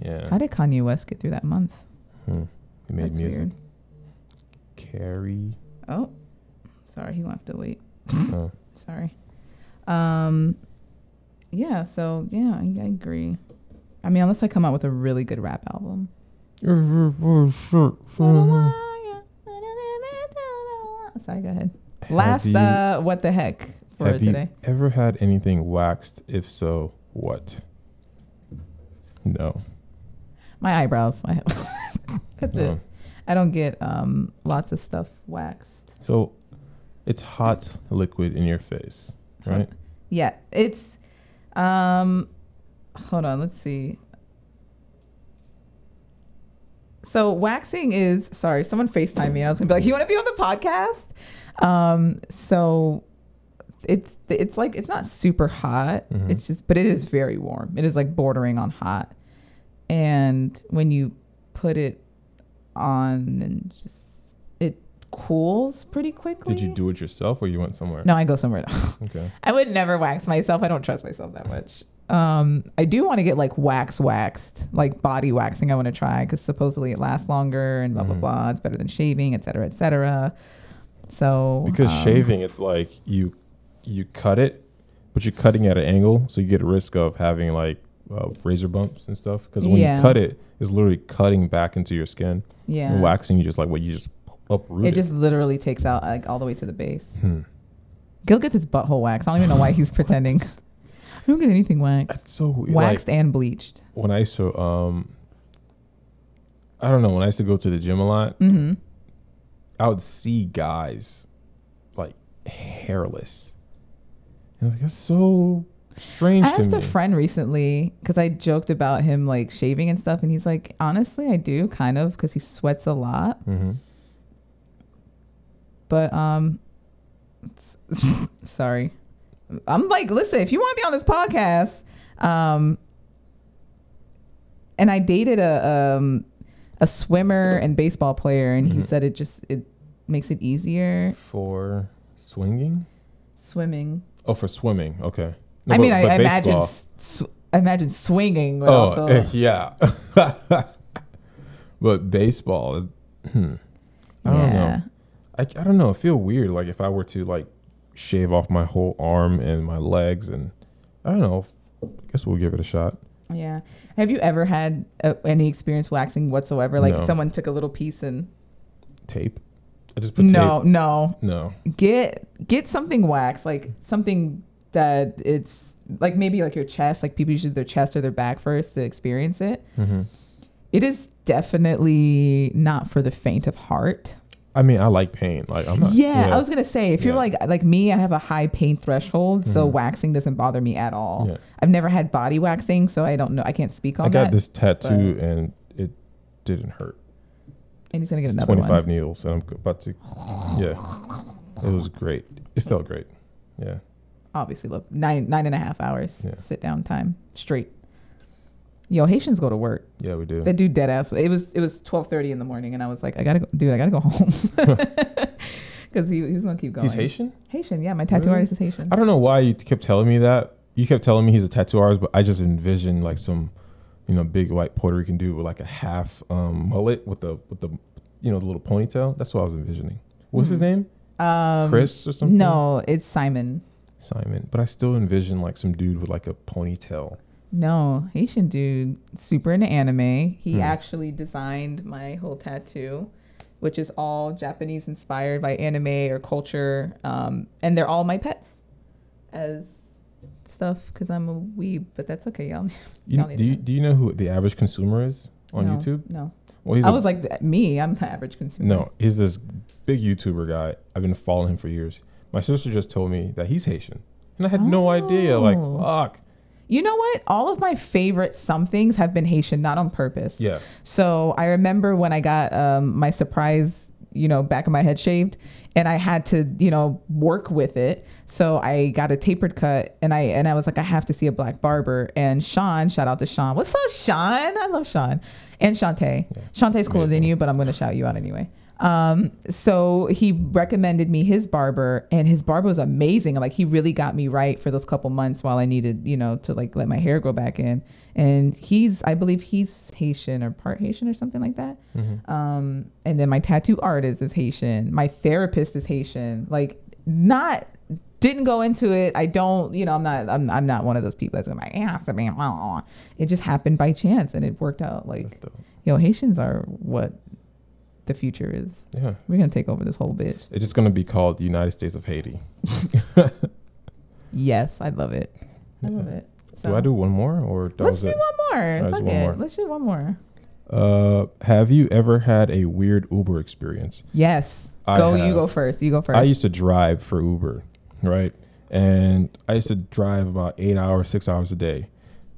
Yeah. How did Kanye West get through that month? Hmm. He made That's music. weird. Carrie. Oh, sorry. He left to wait. Oh. Sorry. Um, yeah. So yeah, I, I agree. I mean, unless I come out with a really good rap album. Sorry, go ahead. Last, you- uh, what the heck for Have you today? ever had anything waxed? If so, what? No. My eyebrows. I have. That's no. it. I don't get um lots of stuff waxed. So it's hot liquid in your face, right? Yeah, it's um hold on, let's see. So waxing is sorry, someone FaceTime me and I was gonna be like, You wanna be on the podcast? Um so it's it's like it's not super hot. Mhm. It's just, but it is very warm. It is like bordering on hot. And when you put it on, and just it cools pretty quickly. Did you do it yourself or you went somewhere? No, I go somewhere. Okay. I would never wax myself. I don't trust myself that much. Um, I do want to get like wax waxed, like body waxing. I want to try because supposedly it lasts longer and blah blah Mhm. blah. It's better than shaving, etc., cetera, et cetera. So Because um, shaving, it's like you you cut it, but you're cutting at an angle, so you get a risk of having like uh, razor bumps and stuff. Because when Yeah. you cut it, it's literally cutting back into your skin. yeah, And waxing, you just like what you just uproot it it. just literally takes out like all the way to the base. Hmm. Gil gets his butthole waxed. I don't even know why he's pretending. I don't get anything waxed. That's so weird. Waxed Like, and bleached. when I used to, um, I don't know. When I used to go to the gym a lot, Mm-hmm. I would see guys like hairless. And I was like, that's so strange I asked a friend recently because I joked about him like shaving and stuff, and he's like, honestly, I do kind of because he sweats a lot. hmm But um, sorry, I'm like, listen, if you want to be on this podcast, um, and I dated a um a swimmer and baseball player, and he Mhm. said it just it makes it easier For swinging? swimming. Oh, for swimming. Okay. No, I but- mean, I, but I imagine sw- I imagine swinging, Oh, also eh, yeah. but baseball, hmm. I don't know. I, I don't know. I feel weird. Like if I were to like shave off my whole arm and my legs, and I don't know. I guess we'll give it a shot. Yeah. Have you ever had uh, any experience waxing whatsoever? Like No. someone took a little piece and Tape. I just put no, tape. no. No. Get get something waxed, like something that it's like maybe like your chest. Like people usually their chest or their back first to experience it. hmm It is definitely not for the faint of heart. I mean, I like pain. Like I'm not. yeah, I was gonna say if you're like like me, I have a high pain threshold, so Mhm. waxing doesn't bother me at all. Yeah. I've never had body waxing, so I don't know. I can't speak on I got that. this tattoo and it didn't hurt. and he's gonna get It's another 25 one. needles, and I'm about to. Yeah, it was great. It felt great. Yeah, obviously look nine nine and a half hours Yeah. sit down time straight. Yo, Haitians go to work. yeah, we do. They do dead ass. It was it was twelve thirty in the morning, and I was like, I gotta go, dude, I gotta go home because he, he's gonna keep going. He's Haitian. Haitian, yeah. My tattoo Really? artist is Haitian. I don't know why you kept telling me that. You kept telling me he's a tattoo artist, but I just envisioned like some, you know, big white Puerto Rican dude with like a half um, mullet with the with the, you know, the little ponytail. That's what I was envisioning. What's his Mhm. name? Um, Chris or something? No, it's Simon. Simon. But I still envision like some dude with like a ponytail. No, Haitian dude, super into anime. He Hmm. actually designed my whole tattoo, which is all Japanese inspired by anime or culture. Um, and they're all my pets as stuff because I'm a weeb, but that's okay, y'all. You, Y'all do you do you know who the average consumer is on No, YouTube? No. Well, he's I a- was like, me, I'm the average consumer. No, he's this big YouTuber guy. I've been following him for years. My sister just told me that he's Haitian, and I had no idea. Like, Oh. fuck. You know what? All of my favorite somethings have been Haitian, not on purpose. Yeah. So I remember when I got um, my surprise, you know, back of my head shaved, and I had to, you know, work with it. So I got a tapered cut, and I and I was like, I have to see a black barber. And Sean, shout out to Sean. What's up, Sean? I love Sean and Shantae. Yeah. Shantae's cooler than you, but I'm going to shout you out anyway. Um, so he recommended me his barber, and his barber was amazing. Like he really got me right for those couple months while I needed, you know, to like let my hair grow back in. And he's, I believe he's Haitian or part Haitian or something like that. Mhm. Um, and then my tattoo artist is Haitian. My therapist is Haitian. Like not didn't go into it. I don't, you know, I'm not I'm, I'm not one of those people that's going like, yeah, I mean, it just happened by chance and it worked out like yo, Haitians are what the future is. Yeah. We're gonna take over this whole bitch. It's just gonna be called the United States of Haiti. Yes, I love it. I love it. Do I do one more, or Let's do it? one more. Fuck one it. more. Let's do one more. Uh, have you ever had a weird Uber experience? Yes. I go. You go first. You go first. I used to drive for Uber, right? And I used to drive about eight hours, six hours a day,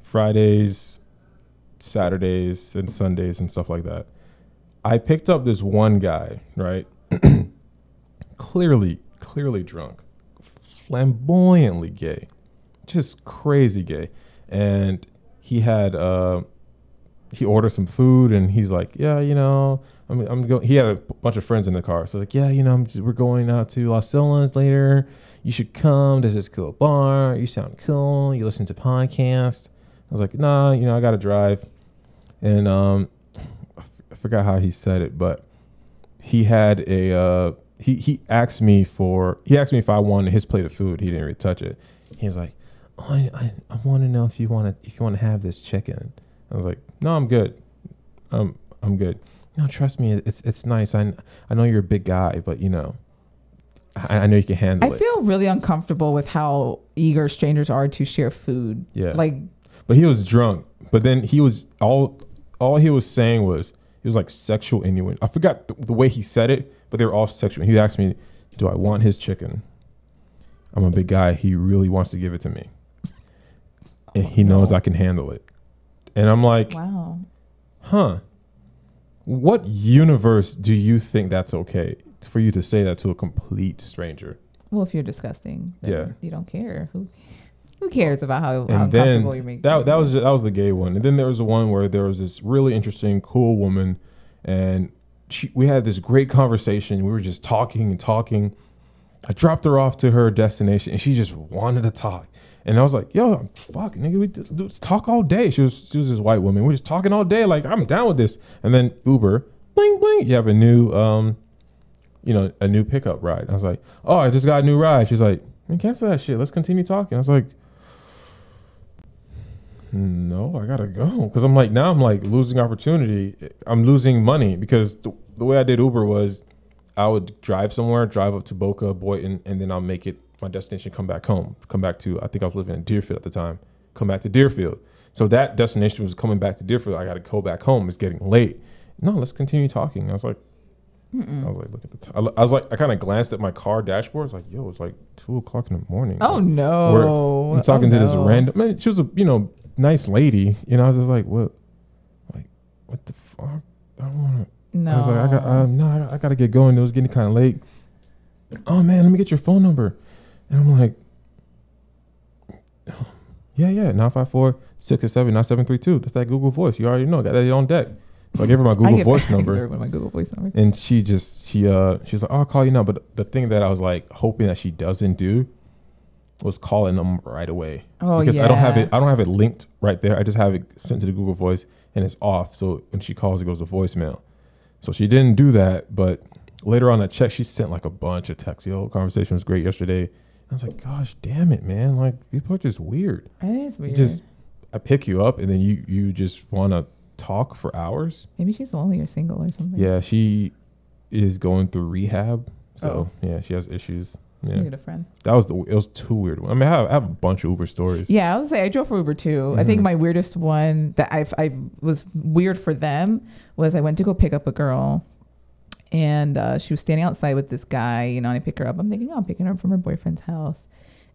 Fridays, Saturdays, and Sundays, and stuff like that. I picked up this one guy, right? clearly, clearly drunk, flamboyantly gay, just crazy gay. And he had uh, he ordered some food, and he's like, "Yeah, you know, I'm I'm going." He had a bunch of friends in the car, so I was like, "Yeah, you know, just, we're going out to Los Angeles later. You should come. There's this cool bar. You sound cool. You listen to podcast." I was like, "Nah, you know, I got to drive." And um, I forgot how he said it, but he had a uh, he he asked me for he asked me if I wanted his plate of food. He didn't really touch it. He was like, oh, I I, I want to know if you want to if you want to have this chicken. I was like, no, I'm good. Um, I'm good. No, trust me, it's it's nice. I I know you're a big guy, but you know, I, I know you can handle I it. I feel really uncomfortable with how eager strangers are to share food. yeah, Like, but he was drunk. But then he was all all he was saying was he was like sexual innuendo. I forgot the, the way he said it, but they were all sexual. He asked me, "Do I want his chicken?" I'm a big guy. He really wants to give it to me, and he knows I can handle it. And I'm like, wow. huh? What universe do you think that's okay for you to say that to a complete stranger? Well, if you're disgusting, then Yeah. you don't care. Who who cares about how, and then you're making? that that was that was the gay one. And then there was the one where there was this really interesting, cool woman, and she, we had this great conversation. We were just talking and talking. I dropped her off to her destination, and she just wanted to talk. And I was like, "Yo, fuck, nigga, we just, just talk all day." She was she was this white woman. We are just talking all day. Like I'm down with this. And then Uber, bling bling, you have a new um, you know, a new pickup ride. I was like, "Oh, I just got a new ride." She's like, "Man, cancel that shit. Let's continue talking." I was like, no, I gotta go because I'm like now I'm like losing opportunity. I'm losing money because the, the way I did Uber was I would drive somewhere, drive up to Boca, Boynton, and then I'll make it my destination. Come back home. Come back to I think I was living in Deerfield at the time. Come back to Deerfield. So that destination was coming back to Deerfield. I got to go back home. It's getting late. No, let's continue talking. I was like, I was like, look at the time. I was like, I kind of glanced at my car dashboard. It's like, yo, it's like two o'clock in the morning. oh Like, no! I'm talking Oh, to this random man. She was a you know nice lady. You know, I was just like, what, like, what the fuck? I want to. No. I was like, I got um, no, I, got- I got to get going. It was getting kind of late. Oh man, let me get your phone number. And I'm like, yeah, yeah, nine five four six six seven nine seven three two. That's that Google Voice. You already know. Got that on deck. So I gave her my Google Voice I give number. everyone my Google Voice number. And she just she uh she was like, oh, I'll call you now. But the thing that I was like hoping that she doesn't do was calling them right away. Oh because yeah. I don't have it I don't have it linked right there. I just have it sent to the Google Voice and it's off. So when she calls it goes to voicemail. So she didn't do that, but later on I checked, she sent like a bunch of texts. Yo, conversation was great yesterday. I was like, gosh damn it, man. Like people are just weird. It is You weird. just I pick you up and then you you just wanna talk for hours. Maybe she's lonely or single or something. Yeah, she is going through rehab. So Oh. yeah, she has issues. She Yeah, needed a friend. that was the. It was too weird. I mean, I have, I have a bunch of Uber stories. Yeah, I was say I drove for Uber too. I think Mhm. my weirdest one that I I was weird for them was I went to go pick up a girl, and uh, she was standing outside with this guy. You know, and I pick her up. I'm thinking, oh, I'm picking her up from her boyfriend's house,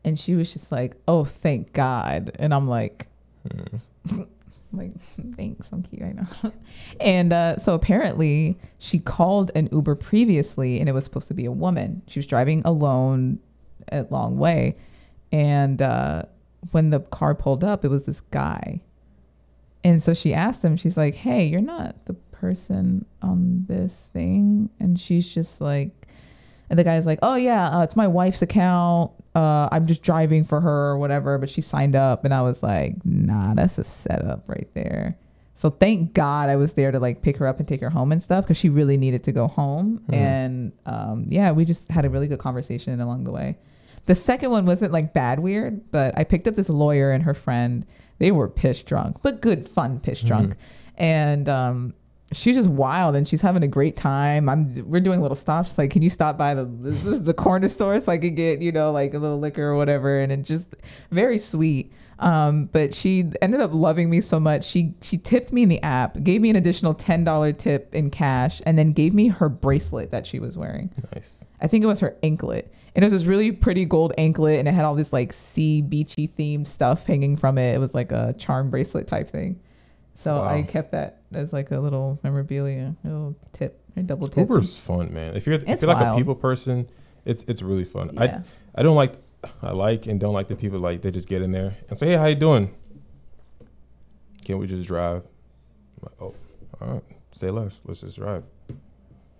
and she was just like, oh, thank God, and I'm like. Mm. like thanks i'm cute i know and uh, so apparently she called an uber previously and it was supposed to be a woman. She was driving alone a long way. And uh, when the car pulled up it was this guy. And so she asked him she's like hey you're not the person on this thing? And she's just like and the guy's like oh yeah uh, it's my wife's account uh, i'm just driving for her or whatever but she signed up and i was like nah that's a setup right there. So thank god i was there to like pick her up and take her home and stuff because she really needed to go home. Mhm. and um, yeah we just had a really good conversation along the way. The second one wasn't like bad weird but i picked up this lawyer and her friend. They were piss drunk but good fun piss drunk. Mhm. and um she's just wild and she's having a great time i'm we're doing little stops like can you stop by the this is the corner store so i could get you know like a little liquor or whatever and it just very sweet um but she ended up loving me so much she she tipped me in the app gave me an additional $10 tip in cash and then gave me her bracelet that she was wearing Nice. I think it was her anklet. And it was this really pretty gold anklet and it had all this like sea beachy themed stuff hanging from it. It was like a charm bracelet type thing. So Wow. I kept that as like a little memorabilia, a little tip, a double tip. Uber's fun, man. If you're if you're like a people person, it's it's really fun. yeah. I I don't like I like and don't like the people like they just get in there and say, "Hey, how you doing? Can't we just drive?" I'm like, oh, all right. Say less. Let's just drive.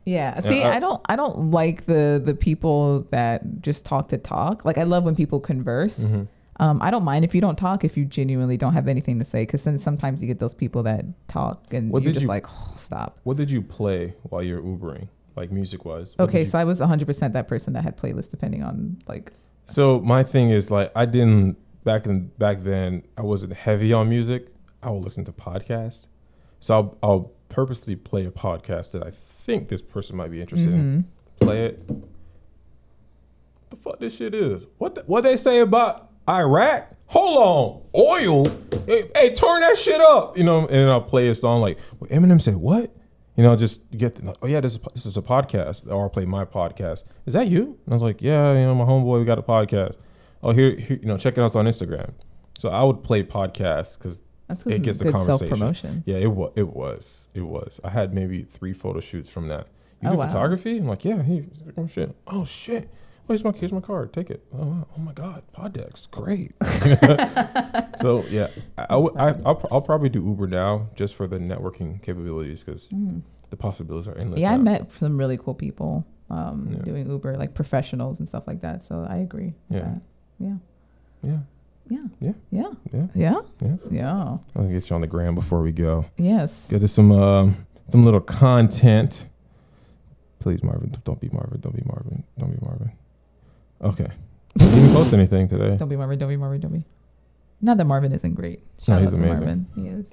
Yeah. See, I- I don't I don't like the the people that just talk to talk. Like I love when people converse. Mhm. Um, I don't mind if you don't talk if you genuinely don't have anything to say because then sometimes you get those people that talk and What you're just you- like, oh, stop. What did you play while you're Ubering, like music wise? Okay, so I was 100% that person that had playlists depending on like So my thing is like I didn't back in back then I wasn't heavy on music. I will listen to podcasts. So I'll, I'll purposely play a podcast that I think this person might be interested in. Mhm. Play it. What the fuck this shit is? What the, what they say about Iraq? Hold on, oil. Hey, hey, turn that shit up. You know, and I'll play a song like Eminem said what? You know, just get the, oh yeah, this is this is a podcast. Or I'll play my podcast. Is that you? And I was like, yeah, you know, my homeboy, we got a podcast. Oh, here, here you know, check it out on Instagram. So I would play podcasts because It gets the good conversation. yeah, it was, it was, it was. I had maybe three photo shoots from that. You Oh, do wow. photography? I'm like, yeah. He, oh shit. Oh shit. Oh, here's my here's my card. Take it. Oh, oh my god, pod decks, great. so yeah, I, I, would- I will I'll probably do Uber now just for the networking capabilities because Mm. the possibilities are endless. Yeah, I met some really cool people um, Yeah. doing Uber, like professionals and stuff like that. So I agree. Yeah. that. Yeah. Yeah, Yeah. Yeah. Yeah. yeah, Yeah. yeah. Yeah. I'll get you on the gram before we go. Yes. Get us some um, some little content. Please, Marvin, don't be Marvin. Don't be Marvin. Don't be Marvin. Okay. You didn't post anything today. Don't be Marvin. Don't be Marvin. Don't be. Not that Marvin isn't great. No, Shout he's out to amazing. Marvin. He is.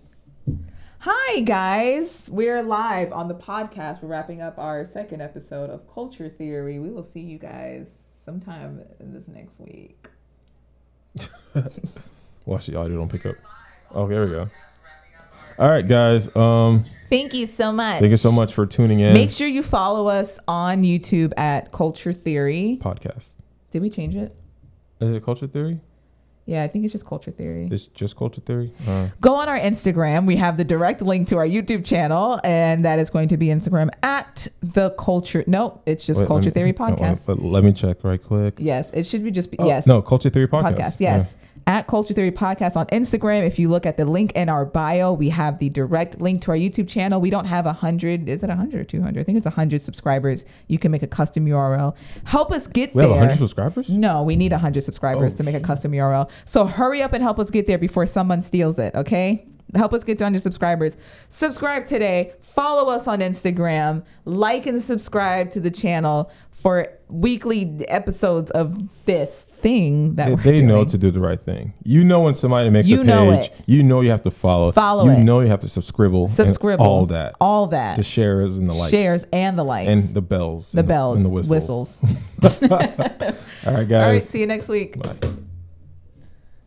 Hi guys, we're live on the podcast. We're wrapping up our second episode of Culture Theory. We will see you guys sometime in this next week. Watch the audio don't pick up. Oh, there we go. All right, guys. Um, Thank you so much. thank you so much for tuning in. Make sure you follow us on YouTube at Culture Theory. Podcast. Did we change it? Is it culture theory? Yeah, I think it's just Culture Theory. It's just culture theory. Uh, Go on our Instagram. We have the direct link to our YouTube channel, and that is going to be Instagram at the Culture. No, it's just wait, Culture me- Theory no, wait, Podcast. let me check right quick. Yes, it should be just be Oh, yes. No, culture theory podcast. podcast. Yes. At Culture Theory Podcast on Instagram. If you look at the link in our bio, we have the direct link to our YouTube channel. We don't have a hundred. Is it a hundred or two hundred? I think it's a hundred subscribers. You can make a custom URL. Help us get We have there. 100 subscribers. No, we need 100 subscribers Oh, to make a custom URL. So hurry up and help us get there before someone steals it, okay? Help us get to 100 subscribers. Subscribe today. Follow us on Instagram. Like and subscribe to the channel for weekly episodes of this thing that They, they know to do the right thing. You know when somebody makes You a page, you know you have to follow. Follow you it. know you have to subscribe. Subscribe. all that. All that. The shares and the likes. Shares and the likes. and the bells. the and bells. and the whistles. whistles. All right, All right, guys. see you next week. Bye.